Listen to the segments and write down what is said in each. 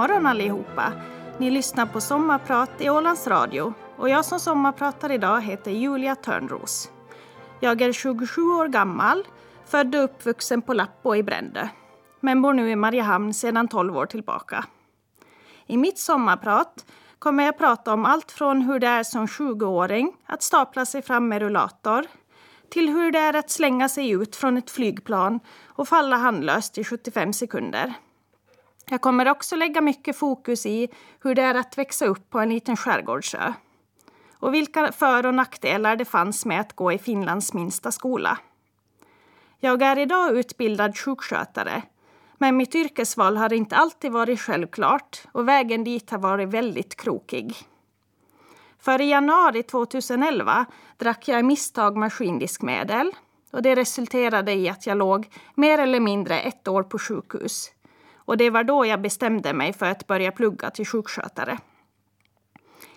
morgon allihopa. Ni lyssnar på Sommarprat i Ålands Radio och jag som sommarpratar idag heter Julia Törnros. Jag är 27 år gammal, född och uppvuxen på Lappo i Brändö, men bor nu i Mariehamn sedan 12 år tillbaka. I mitt sommarprat kommer jag prata om allt från hur det är som 20-åring att stapla sig fram med rullator till hur det är att slänga sig ut från ett flygplan och falla handlöst i 75 sekunder. Jag kommer också lägga mycket fokus i hur det är att växa upp på en liten skärgårdsö och vilka för och nackdelar det fanns med att gå i Finlands minsta skola. Jag är idag utbildad sjukskötare men mitt yrkesval har inte alltid varit självklart och vägen dit har varit väldigt krokig. För i januari 2011 drack jag i misstag maskindiskmedel och det resulterade i att jag låg mer eller mindre ett år på sjukhus. Och det var då jag bestämde mig för att börja plugga till sjukskötare.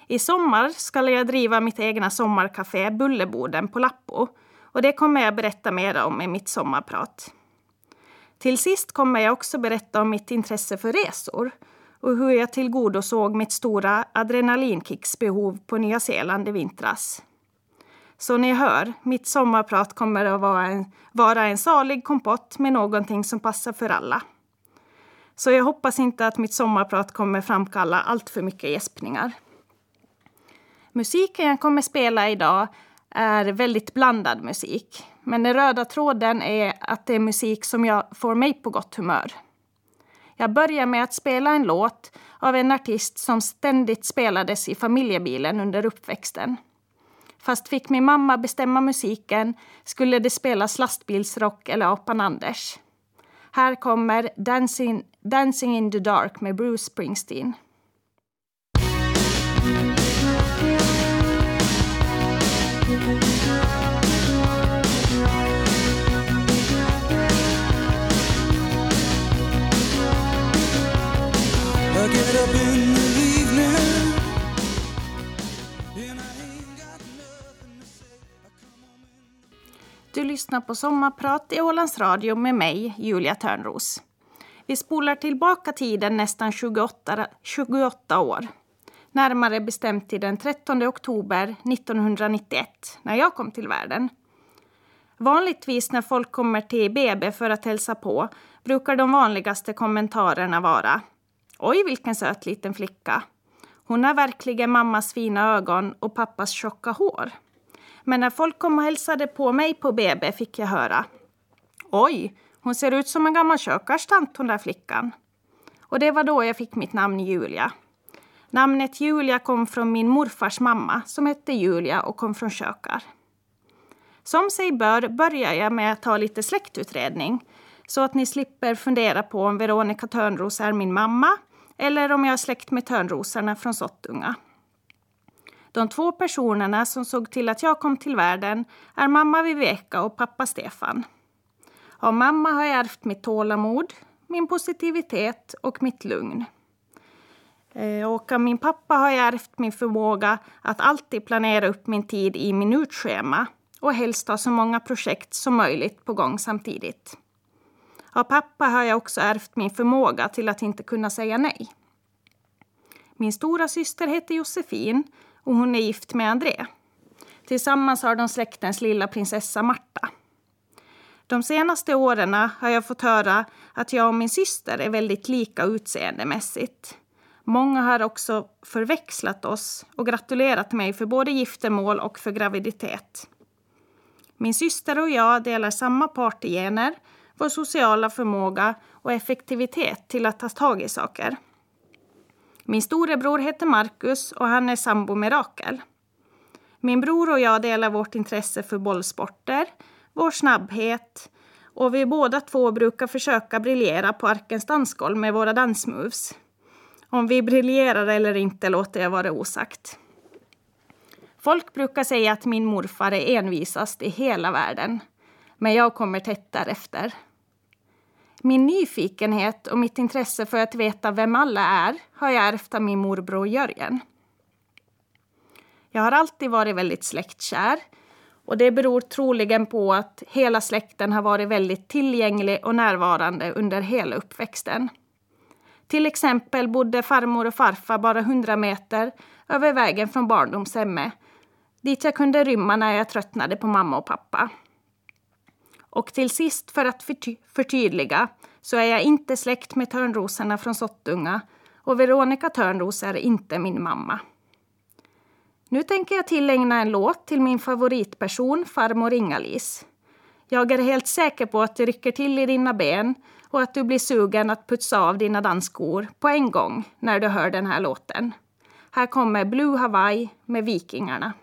I sommar ska jag driva mitt egna sommarkafé Bulleboden på Lappo och det kommer jag berätta mer om i mitt sommarprat. Till sist kommer jag också berätta om mitt intresse för resor och hur jag tillgodosåg mitt stora adrenalinkicksbehov på Nya Zeeland i vintras. Så ni hör, mitt sommarprat kommer att vara en, vara en salig kompott med någonting som passar för alla. Så jag hoppas inte att mitt sommarprat kommer framkalla allt för mycket gäspningar. Musiken jag kommer spela idag är väldigt blandad musik. Men den röda tråden är att det är musik som jag får mig på gott humör. Jag börjar med att spela en låt av en artist som ständigt spelades i familjebilen under uppväxten. Fast fick min mamma bestämma musiken skulle det spelas lastbilsrock eller Apan Anders. Här kommer Dancing, Dancing in the dark med Bruce Springsteen. Du lyssnar på Sommarprat i Ålands Radio med mig, Julia Törnros. Vi spolar tillbaka tiden nästan 28, 28 år. Närmare bestämt till den 13 oktober 1991, när jag kom till världen. Vanligtvis när folk kommer till BB för att hälsa på brukar de vanligaste kommentarerna vara Oj, vilken söt liten flicka. Hon har verkligen mammas fina ögon och pappas tjocka hår. Men när folk kom och hälsade på mig på BB fick jag höra Oj, hon ser ut som en gammal kökarstant hon där flickan. Och det var då jag fick mitt namn Julia. Namnet Julia kom från min morfars mamma som hette Julia och kom från Kökar. Som sig bör börjar jag med att ta lite släktutredning så att ni slipper fundera på om Veronica Törnros är min mamma eller om jag är släkt med Törnrosarna från Sottunga. De två personerna som såg till att jag kom till världen är mamma Viveka och pappa Stefan. Av mamma har jag ärvt mitt tålamod, min positivitet och mitt lugn. Eh, och av min pappa har jag ärvt min förmåga att alltid planera upp min tid i minutschema och helst ha så många projekt som möjligt på gång samtidigt. Av pappa har jag också ärvt min förmåga till att inte kunna säga nej. Min stora syster heter Josefin och hon är gift med André. Tillsammans har de släktens lilla prinsessa Marta. De senaste åren har jag fått höra att jag och min syster är väldigt lika utseendemässigt. Många har också förväxlat oss och gratulerat mig för både giftermål och för graviditet. Min syster och jag delar samma partygener, vår sociala förmåga och effektivitet till att ta tag i saker. Min storebror heter Marcus och han är sambo med Rakel. Min bror och jag delar vårt intresse för bollsporter, vår snabbhet och vi båda två brukar försöka briljera på Arkens dansgolv med våra dansmoves. Om vi briljerar eller inte låter jag vara osagt. Folk brukar säga att min morfar är envisast i hela världen. Men jag kommer tätt därefter. Min nyfikenhet och mitt intresse för att veta vem alla är har jag ärvt av min morbror Jörgen. Jag har alltid varit väldigt släktkär och det beror troligen på att hela släkten har varit väldigt tillgänglig och närvarande under hela uppväxten. Till exempel bodde farmor och farfar bara 100 meter över vägen från barndomshemmet dit jag kunde rymma när jag tröttnade på mamma och pappa. Och till sist, för att förty förtydliga, så är jag inte släkt med Törnrosorna från Sottunga och Veronica Törnros är inte min mamma. Nu tänker jag tillägna en låt till min favoritperson, farmor Inga-Lis. Jag är helt säker på att det rycker till i dina ben och att du blir sugen att putsa av dina dansskor på en gång när du hör den här låten. Här kommer Blue Hawaii med Vikingarna.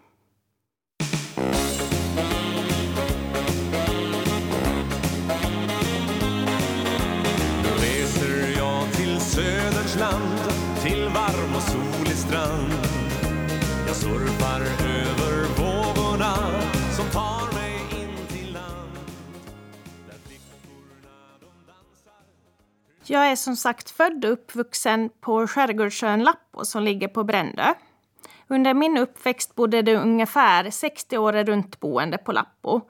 Jag är som sagt född och uppvuxen på skärgårdsön Lappo som ligger på Brändö. Under min uppväxt bodde det ungefär 60 året runt boende på Lappo.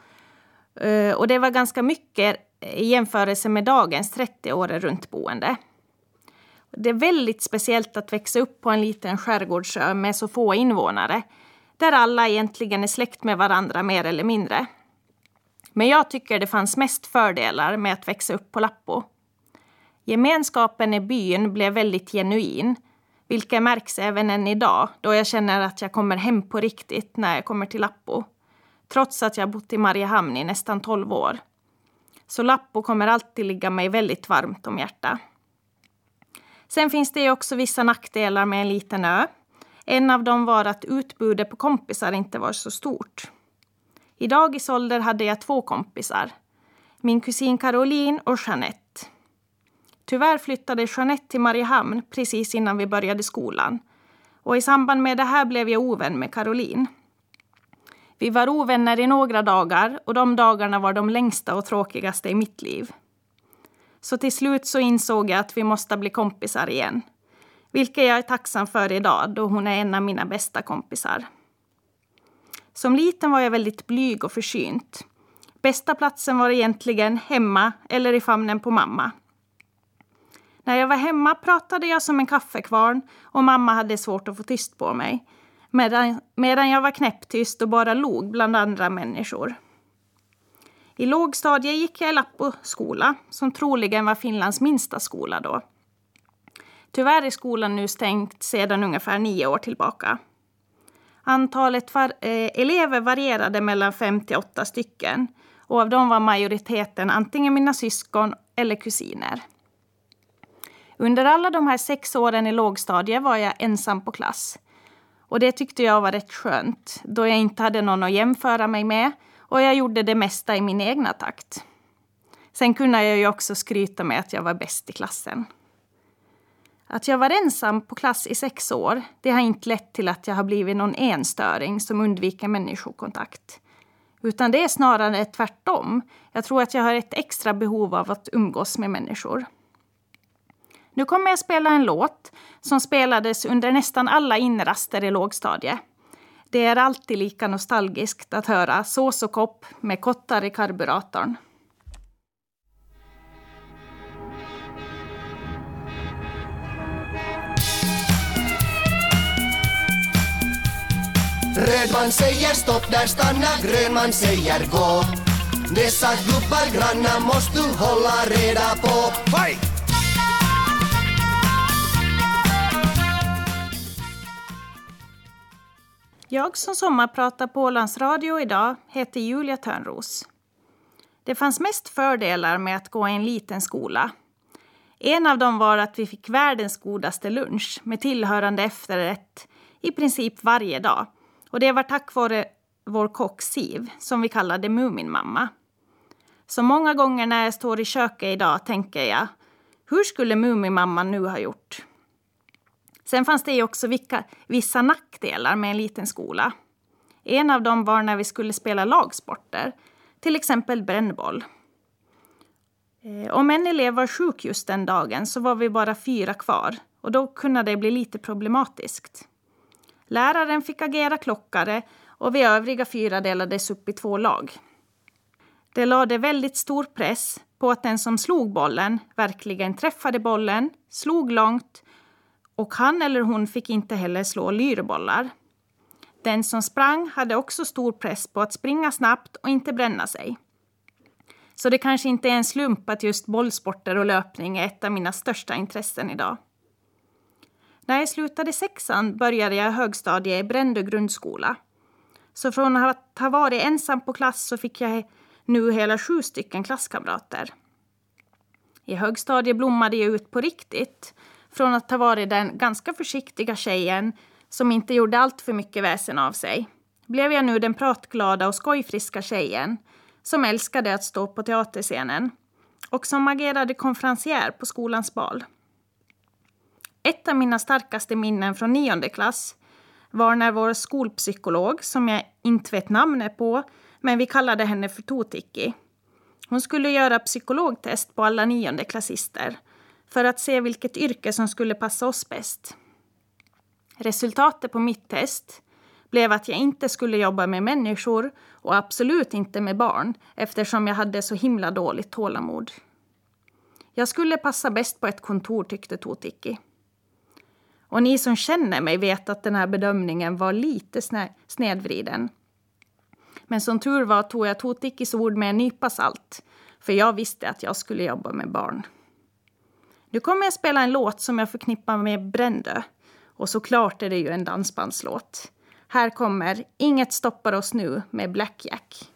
Eh, och det var ganska mycket i jämförelse med dagens 30 året runt boende. Det är väldigt speciellt att växa upp på en liten skärgårdsö med så få invånare, där alla egentligen är släkt med varandra mer eller mindre. Men jag tycker det fanns mest fördelar med att växa upp på Lappo. Gemenskapen i byn blev väldigt genuin, vilket märks även än idag då jag känner att jag kommer hem på riktigt när jag kommer till Lappo. Trots att jag bott i Mariehamn i nästan 12 år. Så Lappo kommer alltid ligga mig väldigt varmt om hjärtat. Sen finns det ju också vissa nackdelar med en liten ö. En av dem var att utbudet på kompisar inte var så stort. I dagisålder hade jag två kompisar. Min kusin Caroline och Jeanette. Tyvärr flyttade Jeanette till Mariehamn precis innan vi började skolan. Och i samband med det här blev jag ovän med Caroline. Vi var ovänner i några dagar och de dagarna var de längsta och tråkigaste i mitt liv. Så till slut så insåg jag att vi måste bli kompisar igen. Vilket jag är tacksam för idag då hon är en av mina bästa kompisar. Som liten var jag väldigt blyg och försynt. Bästa platsen var egentligen hemma eller i famnen på mamma. När jag var hemma pratade jag som en kaffekvarn och mamma hade svårt att få tyst på mig. Medan, medan jag var knäpptyst och bara log bland andra människor. I lågstadiet gick jag i Lappo skola, som troligen var Finlands minsta skola då. Tyvärr är skolan nu stängt sedan ungefär nio år tillbaka. Antalet var, eh, elever varierade mellan fem till åtta stycken och av dem var majoriteten antingen mina syskon eller kusiner. Under alla de här sex åren i lågstadiet var jag ensam på klass. Och det tyckte jag var rätt skönt, då jag inte hade någon att jämföra mig med och jag gjorde det mesta i min egna takt. Sen kunde jag ju också skryta med att jag var bäst i klassen. Att jag var ensam på klass i sex år, det har inte lett till att jag har blivit någon enstöring som undviker människokontakt. Utan det är snarare tvärtom. Jag tror att jag har ett extra behov av att umgås med människor. Nu kommer jag spela en låt som spelades under nästan alla inraster i lågstadiet. Det är alltid lika nostalgiskt att höra sås och kopp med kottar i karburatorn. Röd man säger stopp, där stanna, grön man säger gå. Dessa gubbar grannar måste du hålla reda på. Fight! Jag som sommarpratar på Ålands Radio idag heter Julia Törnros. Det fanns mest fördelar med att gå i en liten skola. En av dem var att vi fick världens godaste lunch med tillhörande efterrätt i princip varje dag. Och det var tack vare vår kock Siv, som vi kallade Muminmamma. Så många gånger när jag står i köket idag tänker jag, hur skulle Muminmamman nu ha gjort? Sen fanns det också vilka, vissa nackdelar med en liten skola. En av dem var när vi skulle spela lagsporter, till exempel brännboll. Eh, om en elev var sjuk just den dagen så var vi bara fyra kvar och då kunde det bli lite problematiskt. Läraren fick agera klockare och vi övriga fyra delades upp i två lag. Det lade väldigt stor press på att den som slog bollen verkligen träffade bollen, slog långt och han eller hon fick inte heller slå lyrbollar. Den som sprang hade också stor press på att springa snabbt och inte bränna sig. Så det kanske inte är en slump att just bollsporter och löpning är ett av mina största intressen idag. När jag slutade sexan började jag högstadiet i Brändö grundskola. Så från att ha varit ensam på klass så fick jag nu hela sju stycken klasskamrater. I högstadiet blommade jag ut på riktigt. Från att ha varit den ganska försiktiga tjejen som inte gjorde allt för mycket väsen av sig blev jag nu den pratglada och skojfriska tjejen som älskade att stå på teaterscenen och som agerade konferencier på skolans bal. Ett av mina starkaste minnen från nionde klass var när vår skolpsykolog, som jag inte vet namnet på, men vi kallade henne för Totikki. Hon skulle göra psykologtest på alla niondeklassister för att se vilket yrke som skulle passa oss bäst. Resultatet på mitt test blev att jag inte skulle jobba med människor och absolut inte med barn eftersom jag hade så himla dåligt tålamod. Jag skulle passa bäst på ett kontor, tyckte Totiki. Och ni som känner mig vet att den här bedömningen var lite snedvriden. Men som tur var tog jag Totikis ord med en nypa salt, för jag visste att jag skulle jobba med barn. Nu kommer jag spela en låt som jag förknippar med Brändö. Och såklart är det ju en dansbandslåt. Här kommer Inget stoppar oss nu med Blackjack.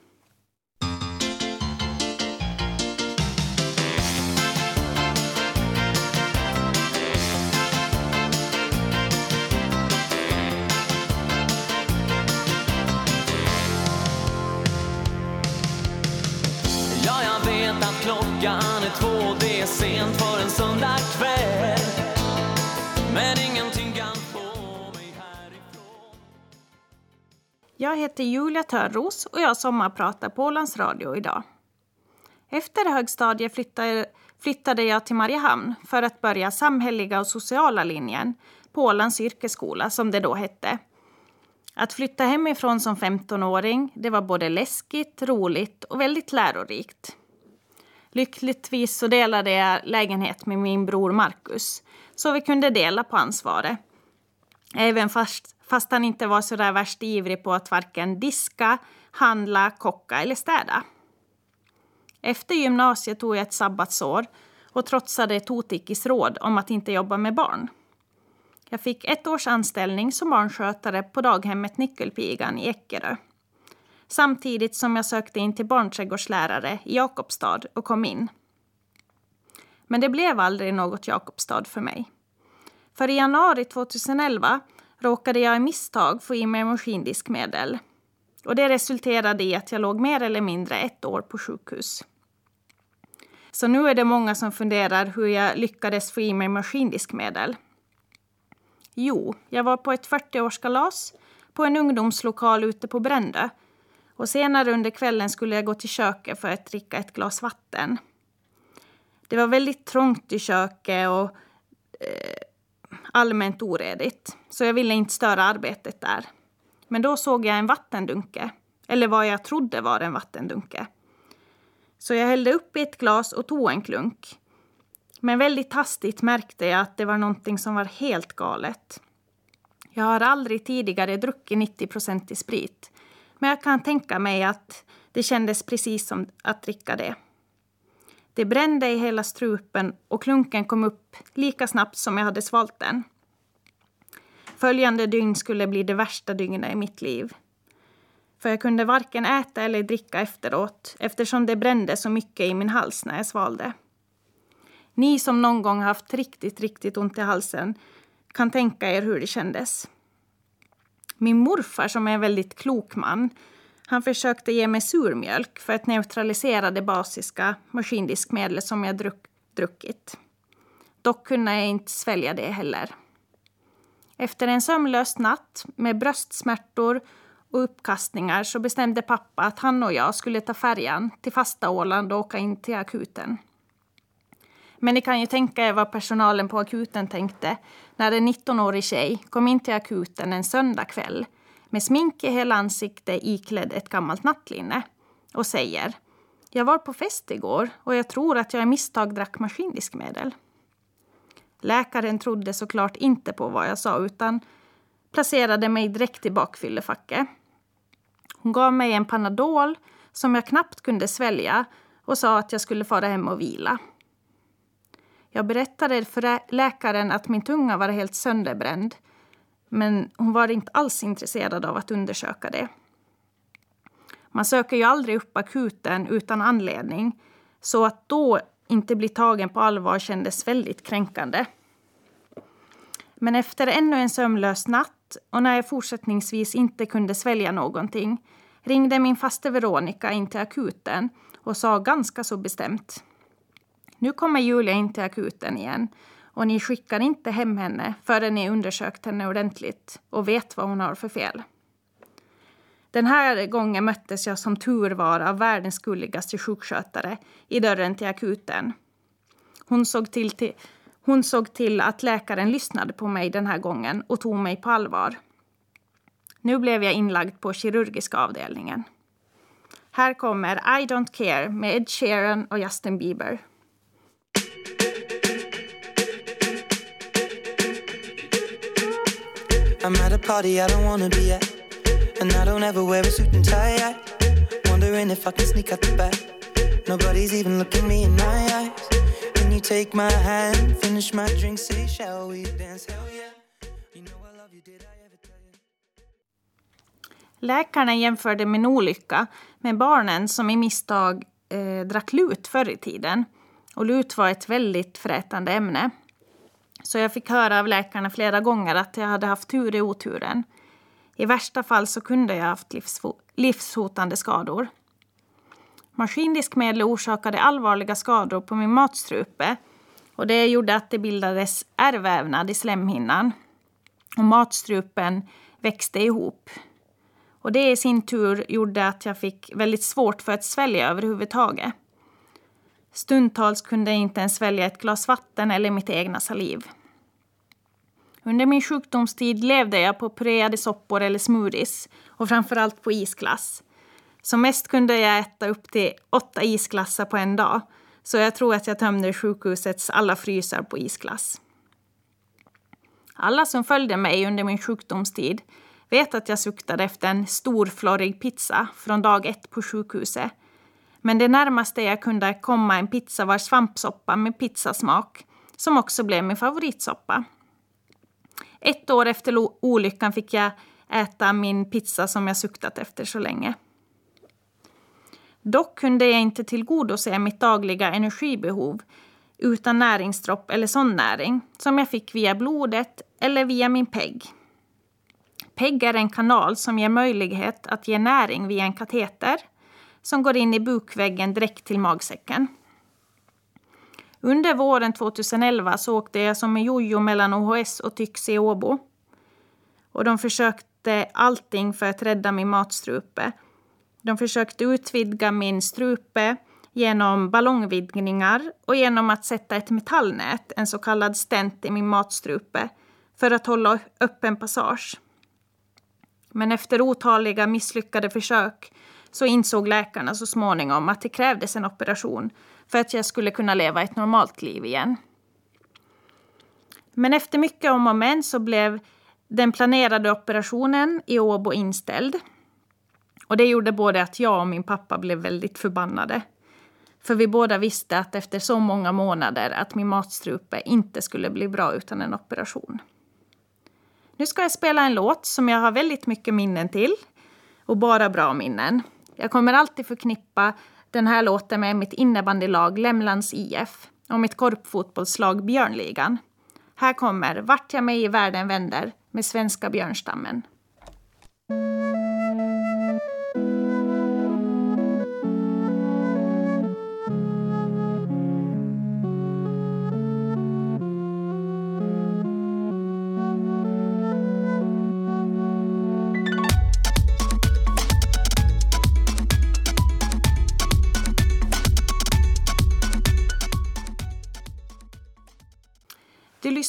Jag heter Julia Törnros och jag sommarpratar på Ålands Radio idag. Efter högstadiet flyttade, flyttade jag till Mariehamn för att börja samhälleliga och sociala linjen på Ålands yrkesskola, som det då hette. Att flytta hemifrån som 15-åring, det var både läskigt, roligt och väldigt lärorikt. Lyckligtvis så delade jag lägenhet med min bror Marcus, så vi kunde dela på ansvaret. Även fast fast han inte var så där värst ivrig på att varken diska, handla, kocka eller städa. Efter gymnasiet tog jag ett sabbatsår och trotsade Totikis råd om att inte jobba med barn. Jag fick ett års anställning som barnskötare på daghemmet Nyckelpigan i Eckerö. Samtidigt som jag sökte in till barnträdgårdslärare i Jakobstad och kom in. Men det blev aldrig något Jakobstad för mig. För i januari 2011 råkade jag i misstag få i mig maskindiskmedel. Och det resulterade i att jag låg mer eller mindre ett år på sjukhus. Så nu är det många som funderar hur jag lyckades få i mig maskindiskmedel. Jo, jag var på ett 40-årskalas på en ungdomslokal ute på Brändö. Och senare under kvällen skulle jag gå till köket för att dricka ett glas vatten. Det var väldigt trångt i köket och eh, allmänt oredigt, så jag ville inte störa arbetet där. Men då såg jag en vattendunke, eller vad jag trodde var en vattendunke. Så jag hällde upp i ett glas och tog en klunk. Men väldigt hastigt märkte jag att det var någonting som var helt galet. Jag har aldrig tidigare druckit 90% i sprit, men jag kan tänka mig att det kändes precis som att dricka det. Det brände i hela strupen och klunken kom upp lika snabbt som jag hade svalt den. Följande dygn skulle bli det värsta dygnet i mitt liv. För jag kunde varken äta eller dricka efteråt eftersom det brände så mycket i min hals när jag svalde. Ni som någon gång haft riktigt, riktigt ont i halsen kan tänka er hur det kändes. Min morfar, som är en väldigt klok man, han försökte ge mig surmjölk för att neutralisera det basiska maskindiskmedlet som jag druck, druckit. Dock kunde jag inte svälja det heller. Efter en sömnlös natt med bröstsmärtor och uppkastningar så bestämde pappa att han och jag skulle ta färjan till fasta Åland och åka in till akuten. Men ni kan ju tänka er vad personalen på akuten tänkte när en 19-årig tjej kom in till akuten en söndagkväll med smink i hela ansiktet iklädd ett gammalt nattlinne och säger Jag var på fest igår och jag tror att jag i misstag drack maskindiskmedel. Läkaren trodde såklart inte på vad jag sa utan placerade mig direkt i bakfyllefacket. Hon gav mig en Panadol som jag knappt kunde svälja och sa att jag skulle fara hem och vila. Jag berättade för läkaren att min tunga var helt sönderbränd men hon var inte alls intresserad av att undersöka det. Man söker ju aldrig upp akuten utan anledning så att då inte bli tagen på allvar kändes väldigt kränkande. Men efter ännu en sömnlös natt och när jag fortsättningsvis inte kunde svälja någonting ringde min faste Veronica in till akuten och sa ganska så bestämt. Nu kommer Julia in till akuten igen och ni skickar inte hem henne förrän ni undersökt henne ordentligt och vet vad hon har för fel. Den här gången möttes jag som tur var av världens gulligaste sjukskötare i dörren till akuten. Hon såg till, till, hon såg till att läkaren lyssnade på mig den här gången och tog mig på allvar. Nu blev jag inlagd på kirurgiska avdelningen. Här kommer I don't care med Ed Sheeran och Justin Bieber. I'm at a party I don't wanna be at. And I don't ever wear a suit and tie I Wondering if I can sneak out the back. Nobody's even looking me in my eyes. Can you take my hand, finish my drink, say shall we dance, hell yeah. You know I love you, did I ever tell you? Läkarna jämförde min olycka med barnen som i misstag eh, drack lut förr i tiden. Och lut var ett väldigt frätande ämne. Så jag fick höra av läkarna flera gånger att jag hade haft tur i oturen. I värsta fall så kunde jag haft livshotande skador. Maskindiskmedel orsakade allvarliga skador på min matstrupe och det gjorde att det bildades ärrvävnad i slemhinnan. Och matstrupen växte ihop. Och det i sin tur gjorde att jag fick väldigt svårt för att svälja överhuvudtaget. Stundtals kunde jag inte ens svälja ett glas vatten eller mitt egna saliv. Under min sjukdomstid levde jag på pureade soppor eller smoothies och framförallt på isglass. Som mest kunde jag äta upp till åtta isglassar på en dag så jag tror att jag tömde sjukhusets alla frysar på isglass. Alla som följde mig under min sjukdomstid vet att jag suktade efter en stor florrig pizza från dag ett på sjukhuset. Men det närmaste jag kunde komma en pizza var svampsoppa med pizzasmak som också blev min favoritsoppa. Ett år efter olyckan fick jag äta min pizza som jag suktat efter så länge. Dock kunde jag inte tillgodose mitt dagliga energibehov utan näringsdropp eller sån näring som jag fick via blodet eller via min PEG. PEG är en kanal som ger möjlighet att ge näring via en kateter som går in i bukväggen direkt till magsäcken. Under våren 2011 så åkte jag som en jojo mellan OHS och Tyx i Åbo. Och de försökte allting för att rädda min matstrupe. De försökte utvidga min strupe genom ballongvidgningar och genom att sätta ett metallnät, en så kallad stent, i min matstrupe för att hålla öppen passage. Men efter otaliga misslyckade försök så insåg läkarna så småningom att det krävdes en operation för att jag skulle kunna leva ett normalt liv igen. Men efter mycket om och men så blev den planerade operationen i Åbo inställd. Och det gjorde både att jag och min pappa blev väldigt förbannade. För vi båda visste att efter så många månader att min matstrupe inte skulle bli bra utan en operation. Nu ska jag spela en låt som jag har väldigt mycket minnen till. Och bara bra minnen. Jag kommer alltid förknippa den här låten med mitt innebandylag Lämlands IF och mitt korpfotbollslag Björnligan. Här kommer Vart jag mig i världen vänder med svenska björnstammen.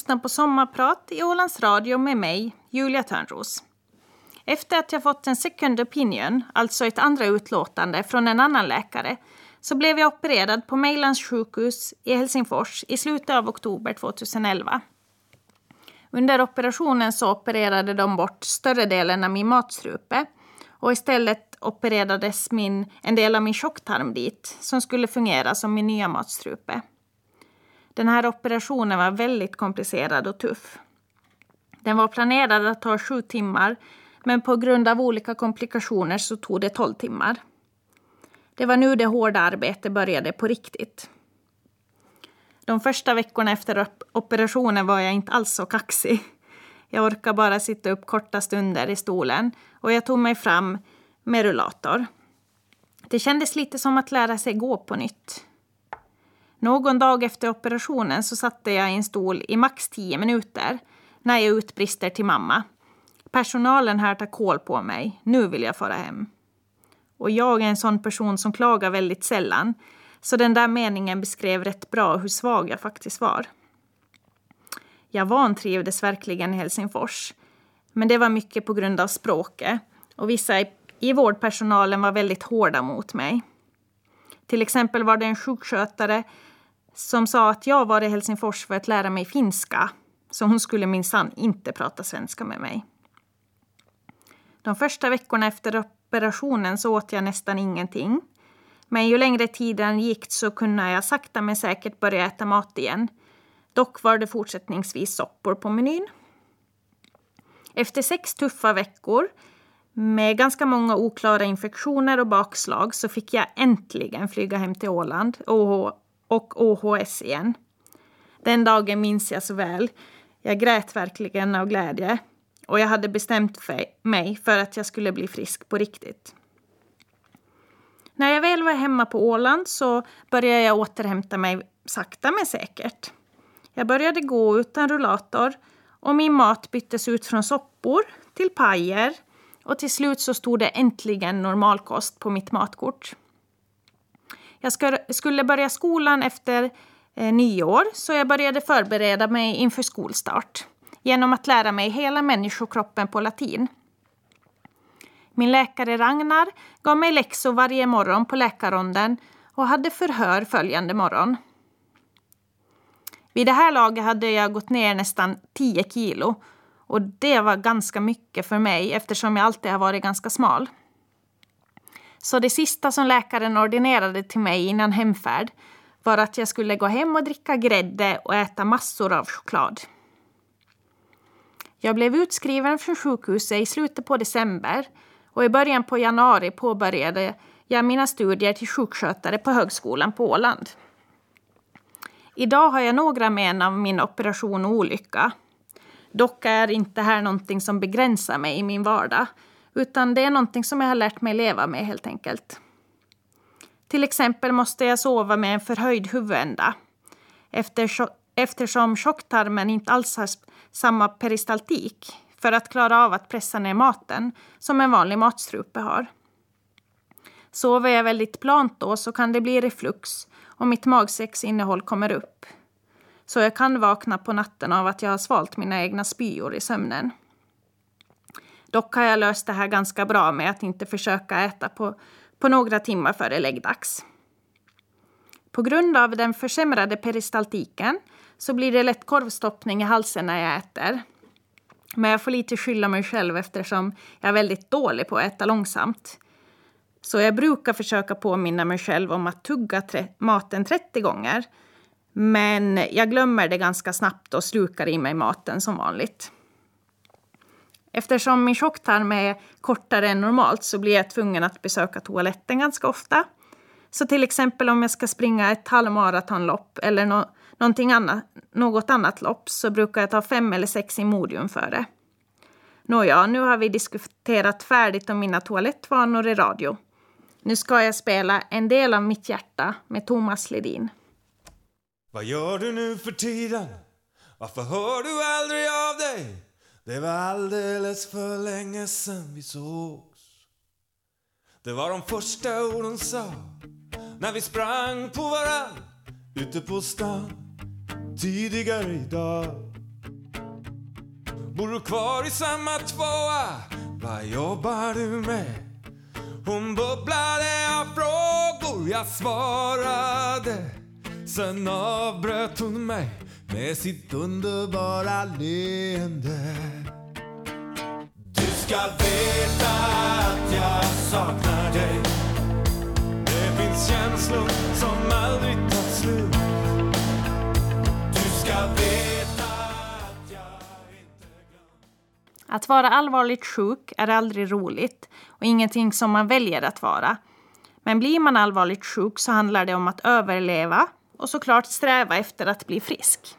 Lyssnar på Sommarprat i Ålands Radio med mig, Julia Törnros. Efter att jag fått en second opinion, alltså ett andra utlåtande från en annan läkare, så blev jag opererad på Mejlans sjukhus i Helsingfors i slutet av oktober 2011. Under operationen så opererade de bort större delen av min matstrupe och istället opererades min, en del av min tjocktarm dit som skulle fungera som min nya matstrupe. Den här operationen var väldigt komplicerad och tuff. Den var planerad att ta sju timmar men på grund av olika komplikationer så tog det tolv timmar. Det var nu det hårda arbetet började på riktigt. De första veckorna efter operationen var jag inte alls så kaxig. Jag orkade bara sitta upp korta stunder i stolen och jag tog mig fram med rullator. Det kändes lite som att lära sig gå på nytt. Någon dag efter operationen så satte jag i en stol i max tio minuter när jag utbrister till mamma. Personalen här tar koll på mig. Nu vill jag fara hem. Och jag är en sån person som klagar väldigt sällan. Så den där meningen beskrev rätt bra hur svag jag faktiskt var. Jag vantrivdes verkligen i Helsingfors. Men det var mycket på grund av språket. Och vissa i vårdpersonalen var väldigt hårda mot mig. Till exempel var det en sjukskötare som sa att jag var i Helsingfors för att lära mig finska. Så hon skulle minsann inte prata svenska med mig. De första veckorna efter operationen så åt jag nästan ingenting. Men ju längre tiden gick så kunde jag sakta men säkert börja äta mat igen. Dock var det fortsättningsvis soppor på menyn. Efter sex tuffa veckor med ganska många oklara infektioner och bakslag så fick jag äntligen flyga hem till Åland och OHS igen. Den dagen minns jag så väl. Jag grät verkligen av glädje och jag hade bestämt för mig för att jag skulle bli frisk på riktigt. När jag väl var hemma på Åland så började jag återhämta mig sakta men säkert. Jag började gå utan rullator och min mat byttes ut från soppor till pajer och till slut så stod det äntligen normalkost på mitt matkort. Jag skulle börja skolan efter eh, nyår så jag började förbereda mig inför skolstart genom att lära mig hela människokroppen på latin. Min läkare Ragnar gav mig läxor varje morgon på läkarronden och hade förhör följande morgon. Vid det här laget hade jag gått ner nästan 10 kilo och det var ganska mycket för mig eftersom jag alltid har varit ganska smal. Så det sista som läkaren ordinerade till mig innan hemfärd var att jag skulle gå hem och dricka grädde och äta massor av choklad. Jag blev utskriven från sjukhuset i slutet på december och i början på januari påbörjade jag mina studier till sjukskötare på Högskolan på Åland. Idag har jag några men av min operation och olycka. Dock är inte det här någonting som begränsar mig i min vardag utan det är någonting som jag har lärt mig leva med helt enkelt. Till exempel måste jag sova med en förhöjd huvudända eftersom tjocktarmen inte alls har samma peristaltik för att klara av att pressa ner maten som en vanlig matstrupe har. Sover jag väldigt plant då så kan det bli reflux och mitt magsäcksinnehåll kommer upp. Så jag kan vakna på natten av att jag har svalt mina egna spyor i sömnen. Dock har jag löst det här ganska bra med att inte försöka äta på, på några timmar före läggdags. På grund av den försämrade peristaltiken så blir det lätt korvstoppning i halsen när jag äter. Men jag får lite skylla mig själv eftersom jag är väldigt dålig på att äta långsamt. Så jag brukar försöka påminna mig själv om att tugga maten 30 gånger. Men jag glömmer det ganska snabbt och slukar i mig maten som vanligt. Eftersom min tjocktarm är kortare än normalt så blir jag tvungen att besöka toaletten ganska ofta. Så till exempel om jag ska springa ett halvmaratonlopp eller no annat, något annat lopp så brukar jag ta fem eller sex Imodium före. Nåja, nu har vi diskuterat färdigt om mina toalettvanor i radio. Nu ska jag spela En del av mitt hjärta med Thomas Ledin. Vad gör du nu för tiden? Varför hör du aldrig av dig? Det var alldeles för länge sen vi sågs. Det var de första orden sa när vi sprang på varann ute på stan tidigare idag. Bor du kvar i samma tvåa? Vad jobbar du med? Hon bubblade av frågor jag svarade Sen avbröt hon mig med sitt underbara leende. Du ska veta att jag saknar dig. Det finns känslor som aldrig tar slut. Du ska veta att jag inte glömt Att vara allvarligt sjuk är aldrig roligt och ingenting som man väljer att vara. Men blir man allvarligt sjuk så handlar det om att överleva och såklart sträva efter att bli frisk.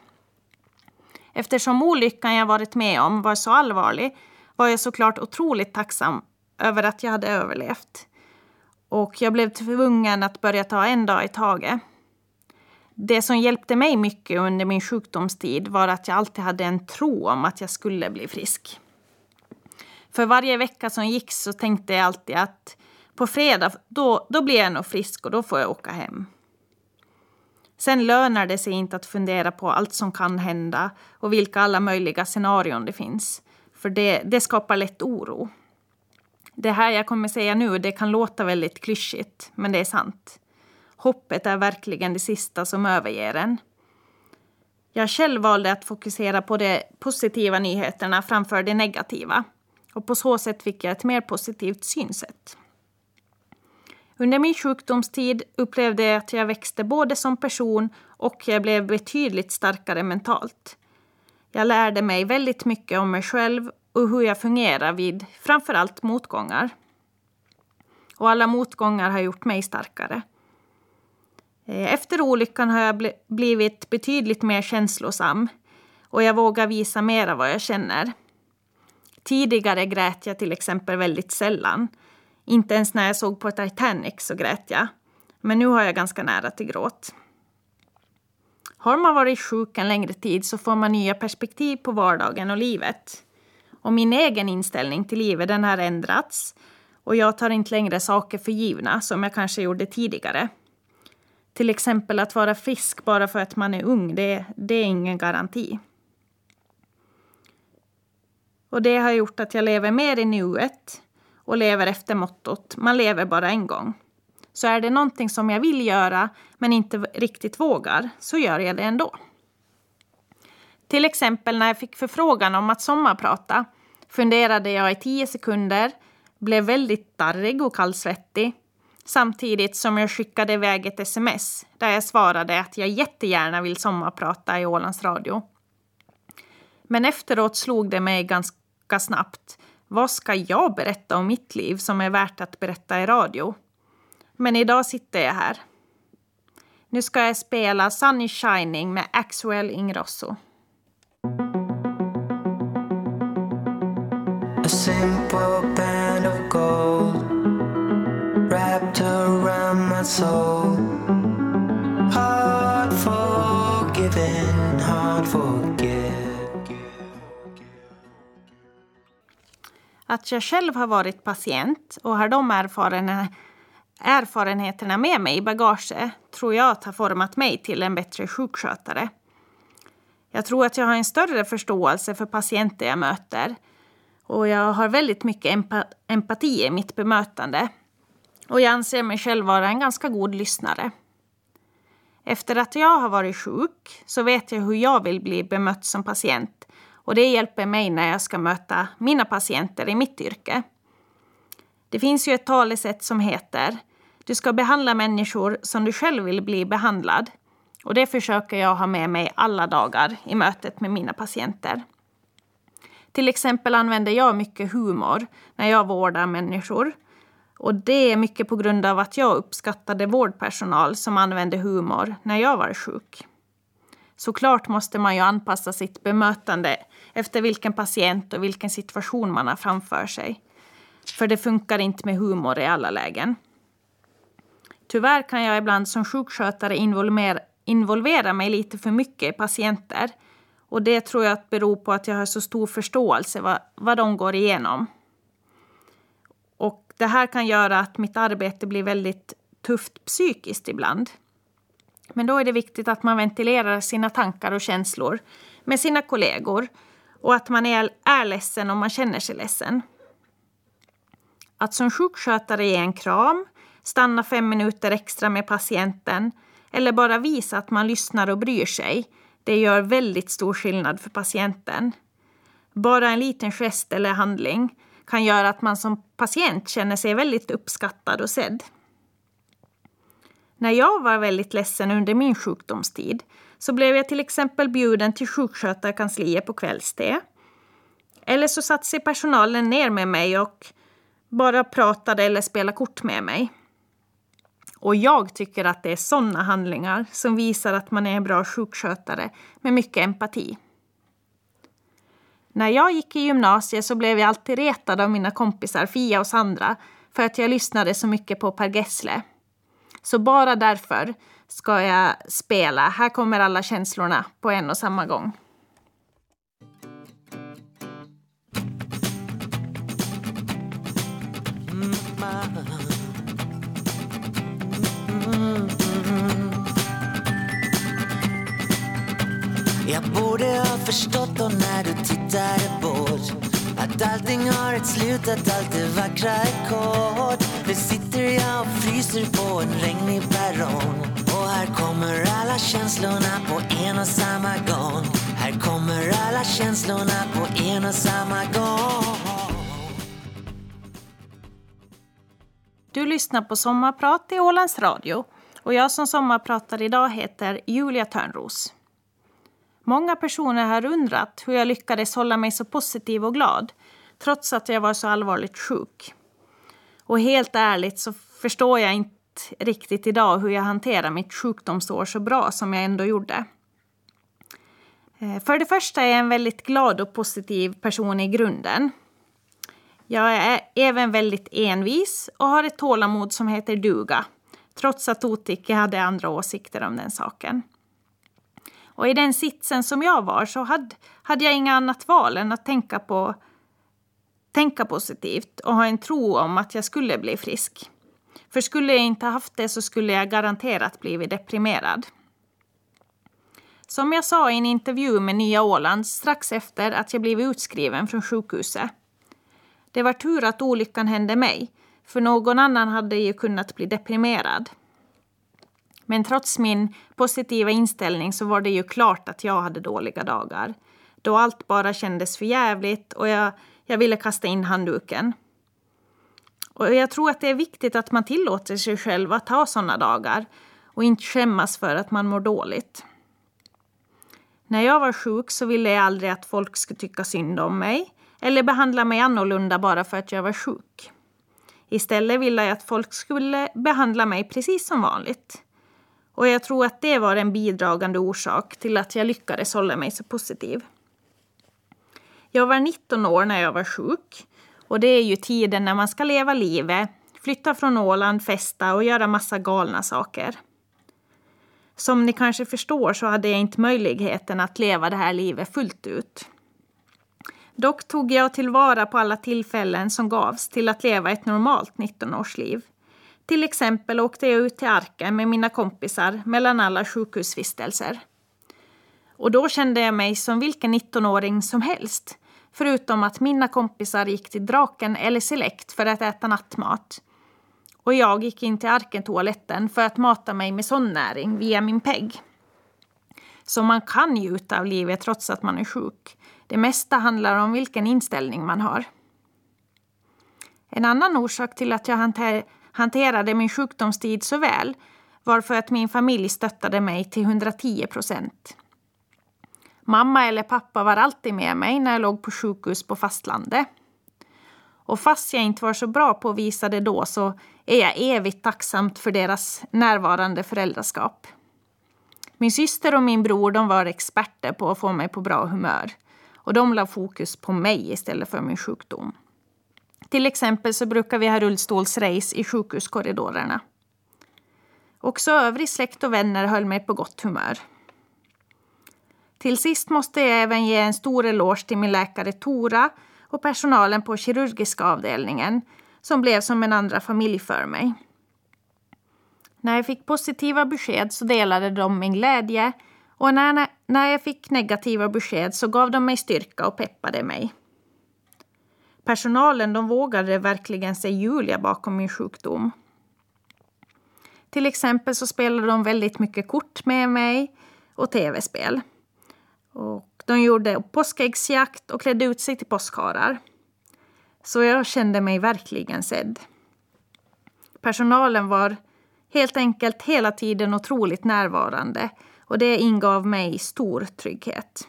Eftersom olyckan jag varit med om var så allvarlig var jag såklart otroligt tacksam över att jag hade överlevt. Och jag blev tvungen att börja ta en dag i taget. Det som hjälpte mig mycket under min sjukdomstid var att jag alltid hade en tro om att jag skulle bli frisk. För varje vecka som gick så tänkte jag alltid att på fredag då, då blir jag nog frisk och då får jag åka hem. Sen lönar det sig inte att fundera på allt som kan hända och vilka alla möjliga scenarion det finns. För det, det skapar lätt oro. Det här jag kommer säga nu det kan låta väldigt klyschigt, men det är sant. Hoppet är verkligen det sista som överger en. Jag själv valde att fokusera på de positiva nyheterna framför de negativa. Och på så sätt fick jag ett mer positivt synsätt. Under min sjukdomstid upplevde jag att jag växte både som person och jag blev betydligt starkare mentalt. Jag lärde mig väldigt mycket om mig själv och hur jag fungerar vid framförallt motgångar. Och alla motgångar har gjort mig starkare. Eh, efter olyckan har jag blivit betydligt mer känslosam och jag vågar visa mera vad jag känner. Tidigare grät jag till exempel väldigt sällan inte ens när jag såg på Titanic så grät jag. Men nu har jag ganska nära till gråt. Har man varit sjuk en längre tid så får man nya perspektiv på vardagen och livet. Och min egen inställning till livet den har ändrats och jag tar inte längre saker för givna som jag kanske gjorde tidigare. Till exempel att vara frisk bara för att man är ung, det, det är ingen garanti. Och det har gjort att jag lever mer i nuet och lever efter mottot man lever bara en gång. Så är det någonting som jag vill göra men inte riktigt vågar så gör jag det ändå. Till exempel när jag fick förfrågan om att sommarprata funderade jag i tio sekunder, blev väldigt darrig och kallsvettig samtidigt som jag skickade iväg ett sms där jag svarade att jag jättegärna vill sommarprata i Ålands Radio. Men efteråt slog det mig ganska snabbt vad ska jag berätta om mitt liv som är värt att berätta i radio? Men idag sitter jag här. Nu ska jag spela Sun is shining med Axwell Ingrosso. A simple band of gold Wrapped around my soul Hard forgiven, hard forgiven. Att jag själv har varit patient och har de erfarenheterna med mig i bagaget tror jag att har format mig till en bättre sjukskötare. Jag tror att jag har en större förståelse för patienter jag möter och jag har väldigt mycket empati i mitt bemötande. Och jag anser mig själv vara en ganska god lyssnare. Efter att jag har varit sjuk så vet jag hur jag vill bli bemött som patient och det hjälper mig när jag ska möta mina patienter i mitt yrke. Det finns ju ett talesätt som heter Du ska behandla människor som du själv vill bli behandlad. Och det försöker jag ha med mig alla dagar i mötet med mina patienter. Till exempel använder jag mycket humor när jag vårdar människor. Och det är mycket på grund av att jag uppskattade vårdpersonal som använde humor när jag var sjuk. Såklart måste man ju anpassa sitt bemötande efter vilken patient och vilken situation man har framför sig. För det funkar inte med humor i alla lägen. Tyvärr kan jag ibland som sjukskötare involvera mig lite för mycket i patienter. Och det tror jag beror på att jag har så stor förståelse vad, vad de går igenom. Och det här kan göra att mitt arbete blir väldigt tufft psykiskt ibland. Men då är det viktigt att man ventilerar sina tankar och känslor med sina kollegor och att man är, är ledsen om man känner sig ledsen. Att som sjukskötare ge en kram, stanna fem minuter extra med patienten eller bara visa att man lyssnar och bryr sig. Det gör väldigt stor skillnad för patienten. Bara en liten gest eller handling kan göra att man som patient känner sig väldigt uppskattad och sedd. När jag var väldigt ledsen under min sjukdomstid så blev jag till exempel bjuden till sjukskötarkansliet på kvällste. Eller så satte sig personalen ner med mig och bara pratade eller spelade kort med mig. Och jag tycker att det är sådana handlingar som visar att man är en bra sjukskötare med mycket empati. När jag gick i gymnasiet så blev jag alltid retad av mina kompisar Fia och Sandra för att jag lyssnade så mycket på Per Gessle. Så bara därför ska jag spela Här kommer alla känslorna på en och samma gång. Jag borde ha förstått då när du tittade bort att allting har ett slut, att allt det vackra är kort Nu sitter jag och fryser på en regnig perrong. Och här kommer alla känslorna på en och samma gång. Här kommer alla känslorna på en och samma gång. Du lyssnar på Sommarprat i Ålands Radio. Och jag som sommarpratar idag heter Julia Törnros. Många personer har undrat hur jag lyckades hålla mig så positiv och glad trots att jag var så allvarligt sjuk. Och helt ärligt så förstår jag inte riktigt idag hur jag hanterar mitt sjukdomsår så bra som jag ändå gjorde. Eh, för det första är jag en väldigt glad och positiv person i grunden. Jag är även väldigt envis och har ett tålamod som heter duga, trots att Otikki hade andra åsikter om den saken. Och i den sitsen som jag var så hade, hade jag inga annat val än att tänka, på, tänka positivt och ha en tro om att jag skulle bli frisk. För skulle jag inte haft det så skulle jag garanterat blivit deprimerad. Som jag sa i en intervju med Nya Åland strax efter att jag blivit utskriven från sjukhuset. Det var tur att olyckan hände mig, för någon annan hade ju kunnat bli deprimerad. Men trots min positiva inställning så var det ju klart att jag hade dåliga dagar. Då allt bara kändes för jävligt och jag, jag ville kasta in handduken. Och jag tror att det är viktigt att man tillåter sig själv att ha sådana dagar och inte skämmas för att man mår dåligt. När jag var sjuk så ville jag aldrig att folk skulle tycka synd om mig eller behandla mig annorlunda bara för att jag var sjuk. Istället ville jag att folk skulle behandla mig precis som vanligt. Och jag tror att det var en bidragande orsak till att jag lyckades hålla mig så positiv. Jag var 19 år när jag var sjuk. Och det är ju tiden när man ska leva livet, flytta från Åland, festa och göra massa galna saker. Som ni kanske förstår så hade jag inte möjligheten att leva det här livet fullt ut. Dock tog jag tillvara på alla tillfällen som gavs till att leva ett normalt 19-årsliv. Till exempel åkte jag ut till Arken med mina kompisar mellan alla sjukhusvistelser. Och då kände jag mig som vilken 19-åring som helst. Förutom att mina kompisar gick till Draken eller Select för att äta nattmat. Och jag gick in till Arkentoaletten för att mata mig med sån näring via min PEG. Så man kan njuta av livet trots att man är sjuk. Det mesta handlar om vilken inställning man har. En annan orsak till att jag hanter hanterade min sjukdomstid så väl varför att min familj stöttade mig till 110 procent. Mamma eller pappa var alltid med mig när jag låg på sjukhus på fastlandet. Och fast jag inte var så bra på att visa det då så är jag evigt tacksamt för deras närvarande föräldraskap. Min syster och min bror de var experter på att få mig på bra humör. Och de la fokus på mig istället för min sjukdom. Till exempel så brukar vi ha rullstolsrace i sjukhuskorridorerna. Också övrig släkt och vänner höll mig på gott humör. Till sist måste jag även ge en stor eloge till min läkare Tora och personalen på kirurgiska avdelningen som blev som en andra familj för mig. När jag fick positiva besked så delade de min glädje och när, när jag fick negativa besked så gav de mig styrka och peppade mig. Personalen de vågade verkligen se Julia bakom min sjukdom. Till exempel så spelade de väldigt mycket kort med mig och tv-spel. Och de gjorde påskäggsjakt och klädde ut sig till påskharar. Så jag kände mig verkligen sedd. Personalen var helt enkelt hela tiden otroligt närvarande och det ingav mig stor trygghet.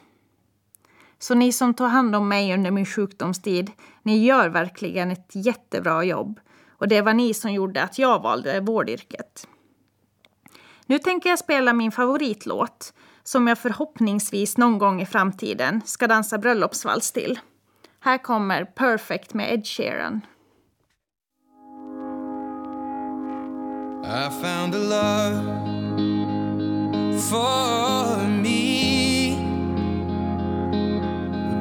Så ni som tog hand om mig under min sjukdomstid, ni gör verkligen ett jättebra jobb. Och det var ni som gjorde att jag valde vårdyrket. Nu tänker jag spela min favoritlåt som jag förhoppningsvis någon gång i framtiden ska dansa bröllopsvals till. Här kommer Perfect med Ed Sheeran. I found a love for me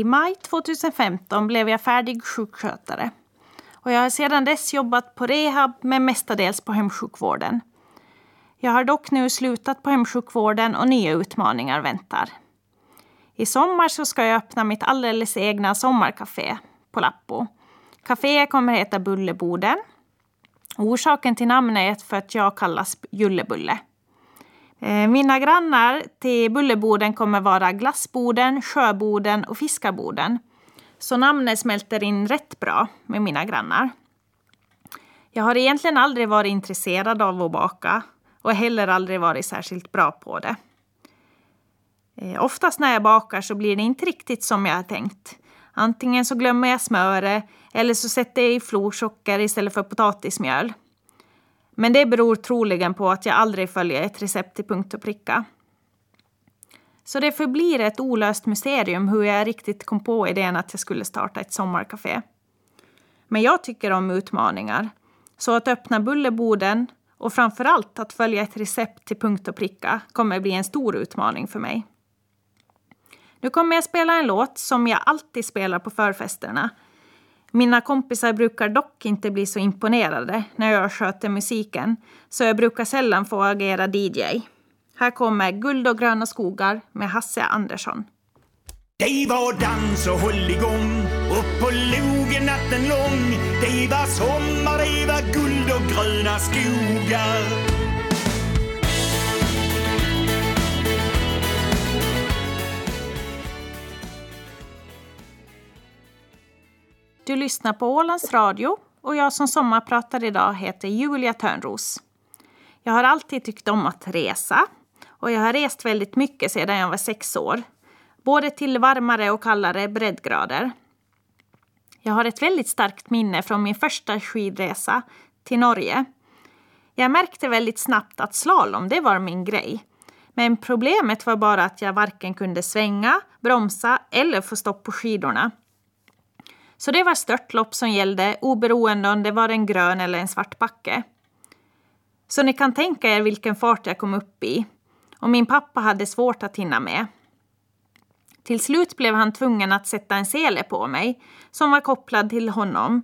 I maj 2015 blev jag färdig sjukskötare. Och jag har sedan dess jobbat på rehab, men mestadels på hemsjukvården. Jag har dock nu slutat på hemsjukvården och nya utmaningar väntar. I sommar så ska jag öppna mitt alldeles egna sommarkafé på Lappo. Caféet kommer heta Bulleboden Orsaken till namnet är för att jag kallas Jullebulle. Eh, mina grannar till bullerboden kommer vara Glassboden, Sjöboden och Fiskarboden. Så namnet smälter in rätt bra med mina grannar. Jag har egentligen aldrig varit intresserad av att baka och heller aldrig varit särskilt bra på det. Eh, oftast när jag bakar så blir det inte riktigt som jag har tänkt. Antingen så glömmer jag smöret eller så sätter jag i florsocker istället för potatismjöl. Men det beror troligen på att jag aldrig följer ett recept till punkt och pricka. Så det förblir ett olöst mysterium hur jag riktigt kom på idén att jag skulle starta ett sommarkafé. Men jag tycker om utmaningar. Så att öppna Bulleboden och framför allt att följa ett recept till punkt och pricka kommer bli en stor utmaning för mig. Nu kommer jag spela en låt som jag alltid spelar på förfesterna. Mina kompisar brukar dock inte bli så imponerade när jag sköter musiken, så jag brukar sällan få agera DJ. Här kommer Guld och gröna skogar med Hasse Andersson. Det var dans och hålligång upp på logen natten lång. Det var sommar, det var guld och gröna skogar. Du lyssnar på Ålands Radio och jag som sommarpratar idag heter Julia Törnros. Jag har alltid tyckt om att resa och jag har rest väldigt mycket sedan jag var sex år. Både till varmare och kallare breddgrader. Jag har ett väldigt starkt minne från min första skidresa till Norge. Jag märkte väldigt snabbt att slalom, det var min grej. Men problemet var bara att jag varken kunde svänga, bromsa eller få stopp på skidorna. Så det var störtlopp som gällde oberoende om det var en grön eller en svart backe. Så ni kan tänka er vilken fart jag kom upp i. Och min pappa hade svårt att hinna med. Till slut blev han tvungen att sätta en sele på mig som var kopplad till honom.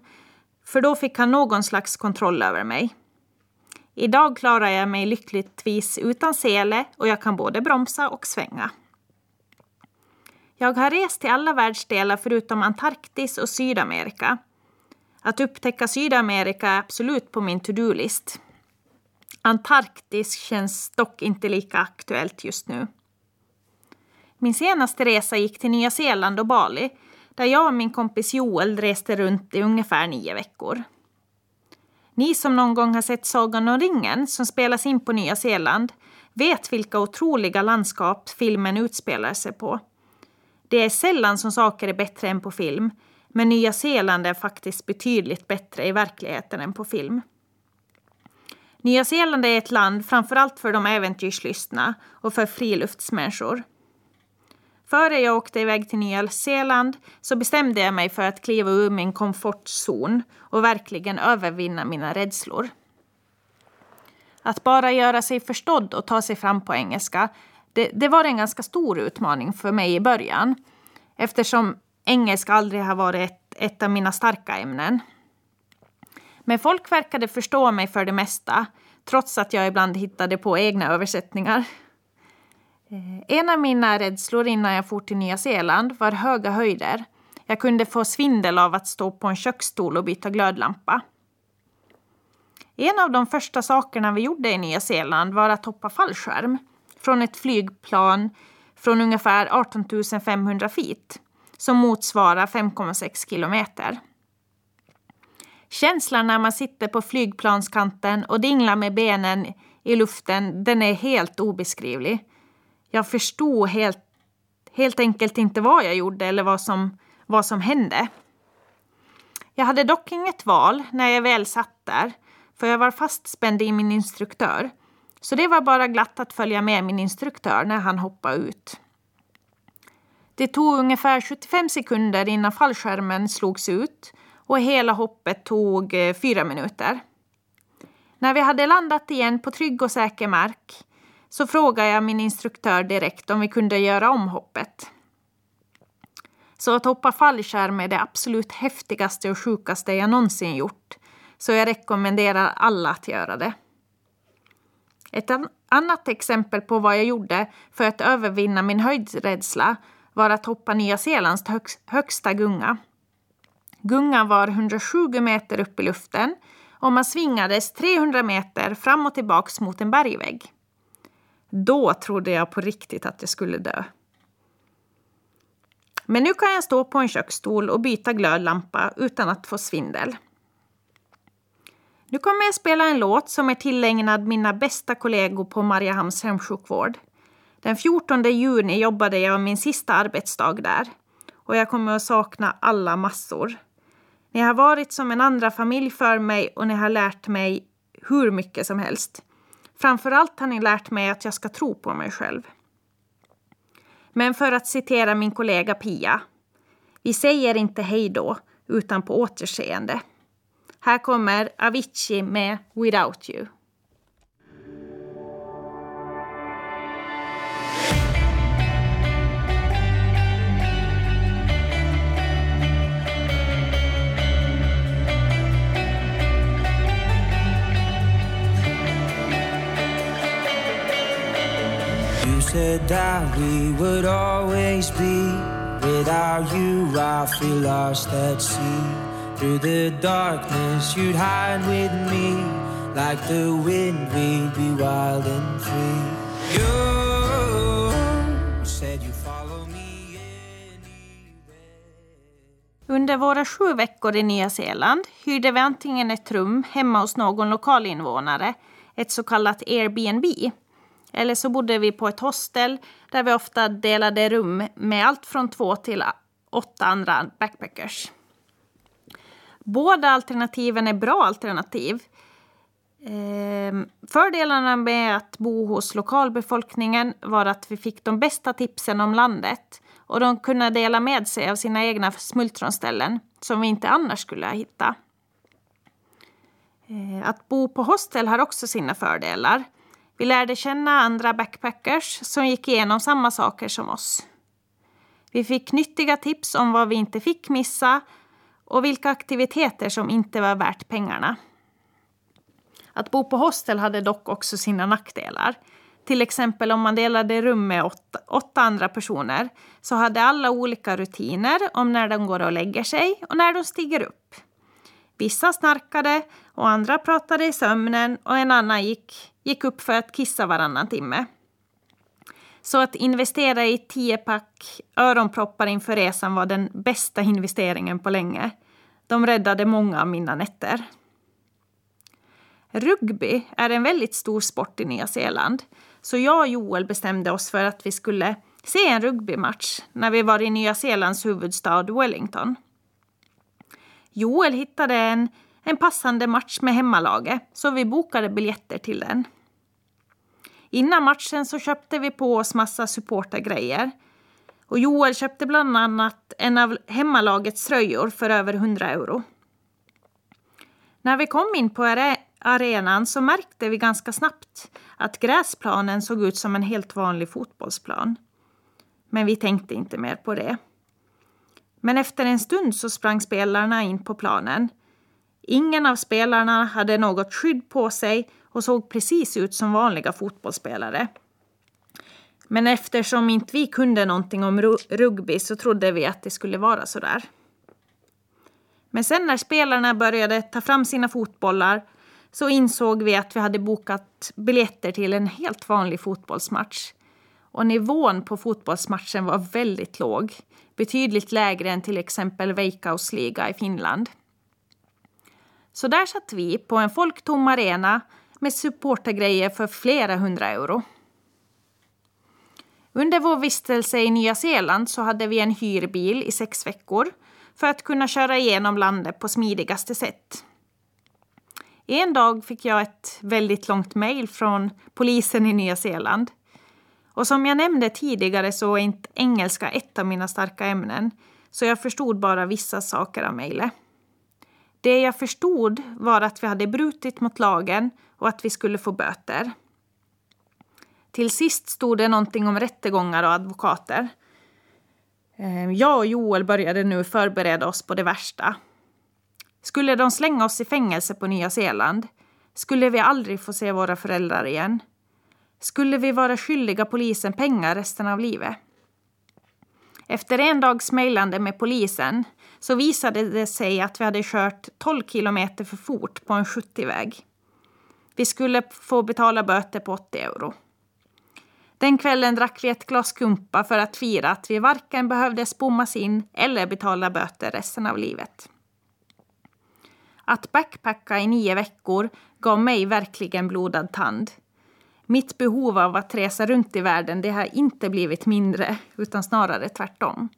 För då fick han någon slags kontroll över mig. Idag klarar jag mig lyckligtvis utan sele och jag kan både bromsa och svänga. Jag har rest till alla världsdelar förutom Antarktis och Sydamerika. Att upptäcka Sydamerika är absolut på min to-do-list. Antarktis känns dock inte lika aktuellt just nu. Min senaste resa gick till Nya Zeeland och Bali där jag och min kompis Joel reste runt i ungefär nio veckor. Ni som någon gång har sett Sagan om ringen som spelas in på Nya Zeeland vet vilka otroliga landskap filmen utspelar sig på det är sällan som saker är bättre än på film, men Nya Zeeland är faktiskt betydligt bättre i verkligheten än på film. Nya Zeeland är ett land framförallt för de äventyrslystna och för friluftsmänniskor. Före jag åkte iväg till Nya Zeeland så bestämde jag mig för att kliva ur min komfortzon och verkligen övervinna mina rädslor. Att bara göra sig förstådd och ta sig fram på engelska, det, det var en ganska stor utmaning för mig i början. Eftersom engelska aldrig har varit ett, ett av mina starka ämnen. Men folk verkade förstå mig för det mesta, trots att jag ibland hittade på egna översättningar. Eh, en av mina rädslor innan jag for till Nya Zeeland var höga höjder. Jag kunde få svindel av att stå på en köksstol och byta glödlampa. En av de första sakerna vi gjorde i Nya Zeeland var att hoppa fallskärm från ett flygplan från ungefär 18 500 feet som motsvarar 5,6 kilometer. Känslan när man sitter på flygplanskanten och dinglar med benen i luften, den är helt obeskrivlig. Jag förstod helt, helt enkelt inte vad jag gjorde eller vad som, vad som hände. Jag hade dock inget val när jag väl satt där, för jag var fastspänd i min instruktör. Så det var bara glatt att följa med min instruktör när han hoppade ut. Det tog ungefär 75 sekunder innan fallskärmen slogs ut och hela hoppet tog eh, fyra minuter. När vi hade landat igen på trygg och säker mark så frågade jag min instruktör direkt om vi kunde göra om hoppet. Så att hoppa fallskärm är det absolut häftigaste och sjukaste jag någonsin gjort. Så jag rekommenderar alla att göra det. Ett annat exempel på vad jag gjorde för att övervinna min höjdrädsla var att hoppa Nya Zeelands högsta gunga. Gungan var 120 meter upp i luften och man svingades 300 meter fram och tillbaks mot en bergvägg. Då trodde jag på riktigt att jag skulle dö. Men nu kan jag stå på en köksstol och byta glödlampa utan att få svindel. Nu kommer jag spela en låt som är tillägnad mina bästa kollegor på Mariehamns hemsjukvård. Den 14 juni jobbade jag min sista arbetsdag där och jag kommer att sakna alla massor. Ni har varit som en andra familj för mig och ni har lärt mig hur mycket som helst. Framförallt har ni lärt mig att jag ska tro på mig själv. Men för att citera min kollega Pia. Vi säger inte hej då, utan på återseende. Här kommer Avicii med Without You. You said that we would always be. Without you, I feel lost at sea. Through the darkness, you'd hide with me. Like the wind, we'd be wild and free. You said you follow me Under våra sju veckor i Nya Zeeland hyrde vi antingen ett rum hemma hos någon lokalinvånare, ett så kallat Airbnb, eller så bodde vi på ett hostel där vi ofta delade rum med allt från två till åtta andra backpackers. Båda alternativen är bra alternativ. Ehm, fördelarna med att bo hos lokalbefolkningen var att vi fick de bästa tipsen om landet och de kunde dela med sig av sina egna smultronställen som vi inte annars skulle hitta. Ehm, att bo på hostel har också sina fördelar. Vi lärde känna andra backpackers som gick igenom samma saker som oss. Vi fick nyttiga tips om vad vi inte fick missa och vilka aktiviteter som inte var värt pengarna. Att bo på hostel hade dock också sina nackdelar. Till exempel om man delade rum med åtta, åtta, andra personer så hade alla olika rutiner om när de går och lägger sig och när de stiger upp. Vissa snarkade och andra pratade i sömnen och en annan gick, gick upp för att kissa varannan timme. Så att investera i tio pack öronproppar inför resan var den bästa investeringen på länge. De räddade många av mina nätter. Rugby är en väldigt stor sport i Nya Zeeland. Så jag och Joel bestämde oss för att vi skulle se en rugbymatch när vi var i Nya Zeelands huvudstad Wellington. Joel hittade en, en passande match med hemmalaget så vi bokade biljetter till den. Innan matchen så köpte vi på oss massa supportergrejer. Och Joel köpte bland annat en av hemmalagets tröjor för över 100 euro. När vi kom in på arenan så märkte vi ganska snabbt att gräsplanen såg ut som en helt vanlig fotbollsplan. Men vi tänkte inte mer på det. Men efter en stund så sprang spelarna in på planen. Ingen av spelarna hade något skydd på sig och såg precis ut som vanliga fotbollsspelare. Men eftersom inte vi kunde någonting om rugby så trodde vi att det skulle vara så där. Men sen när spelarna började ta fram sina fotbollar så insåg vi att vi hade bokat biljetter till en helt vanlig fotbollsmatch. Och nivån på fotbollsmatchen var väldigt låg. Betydligt lägre än till exempel Veikkaus liga i Finland. Så där satt vi på en folktom arena med supportergrejer för flera hundra euro. Under vår vistelse i Nya Zeeland så hade vi en hyrbil i sex veckor för att kunna köra igenom landet på smidigaste sätt. En dag fick jag ett väldigt långt mejl från polisen i Nya Zeeland. Och som jag nämnde tidigare så är inte engelska ett av mina starka ämnen, så jag förstod bara vissa saker av mejlet. Det jag förstod var att vi hade brutit mot lagen och att vi skulle få böter. Till sist stod det någonting om rättegångar och advokater. Ehm, jag och Joel började nu förbereda oss på det värsta. Skulle de slänga oss i fängelse på Nya Zeeland? Skulle vi aldrig få se våra föräldrar igen? Skulle vi vara skyldiga polisen pengar resten av livet? Efter en dags mejlande med polisen så visade det sig att vi hade kört 12 kilometer för fort på en 70-väg. Vi skulle få betala böter på 80 euro. Den kvällen drack vi ett glas kumpa för att fira att vi varken behövde spommas in eller betala böter resten av livet. Att backpacka i nio veckor gav mig verkligen blodad tand. Mitt behov av att resa runt i världen det har inte blivit mindre, utan snarare tvärtom.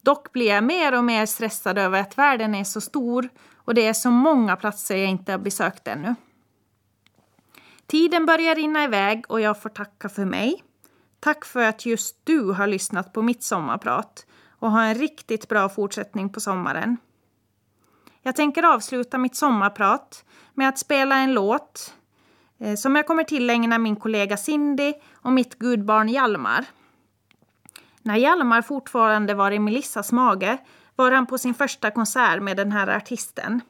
Dock blir jag mer och mer stressad över att världen är så stor och det är så många platser jag inte har besökt ännu. Tiden börjar rinna iväg och jag får tacka för mig. Tack för att just du har lyssnat på mitt sommarprat och ha en riktigt bra fortsättning på sommaren. Jag tänker avsluta mitt sommarprat med att spela en låt eh, som jag kommer tillägna min kollega Cindy och mitt gudbarn Hjalmar. När Hjalmar fortfarande var i Melissas mage var han på sin första konsert med den här artisten.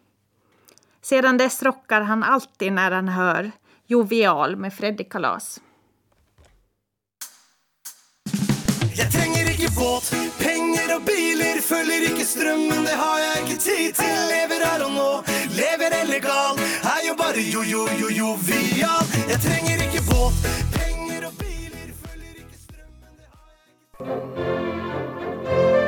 Sedan dess rockar han alltid när han hör jovial med Freddy Kalas. Jag tränger icke båt, pengar och bilar följer icke strömmen, det har jag icke tid till. Lever här och nå, lever illegal. Här jag bara jo, jo, jo, jovial. Jag tränger icke båt, pengar och bilar följer icke strömmen, det har jag icke tid till.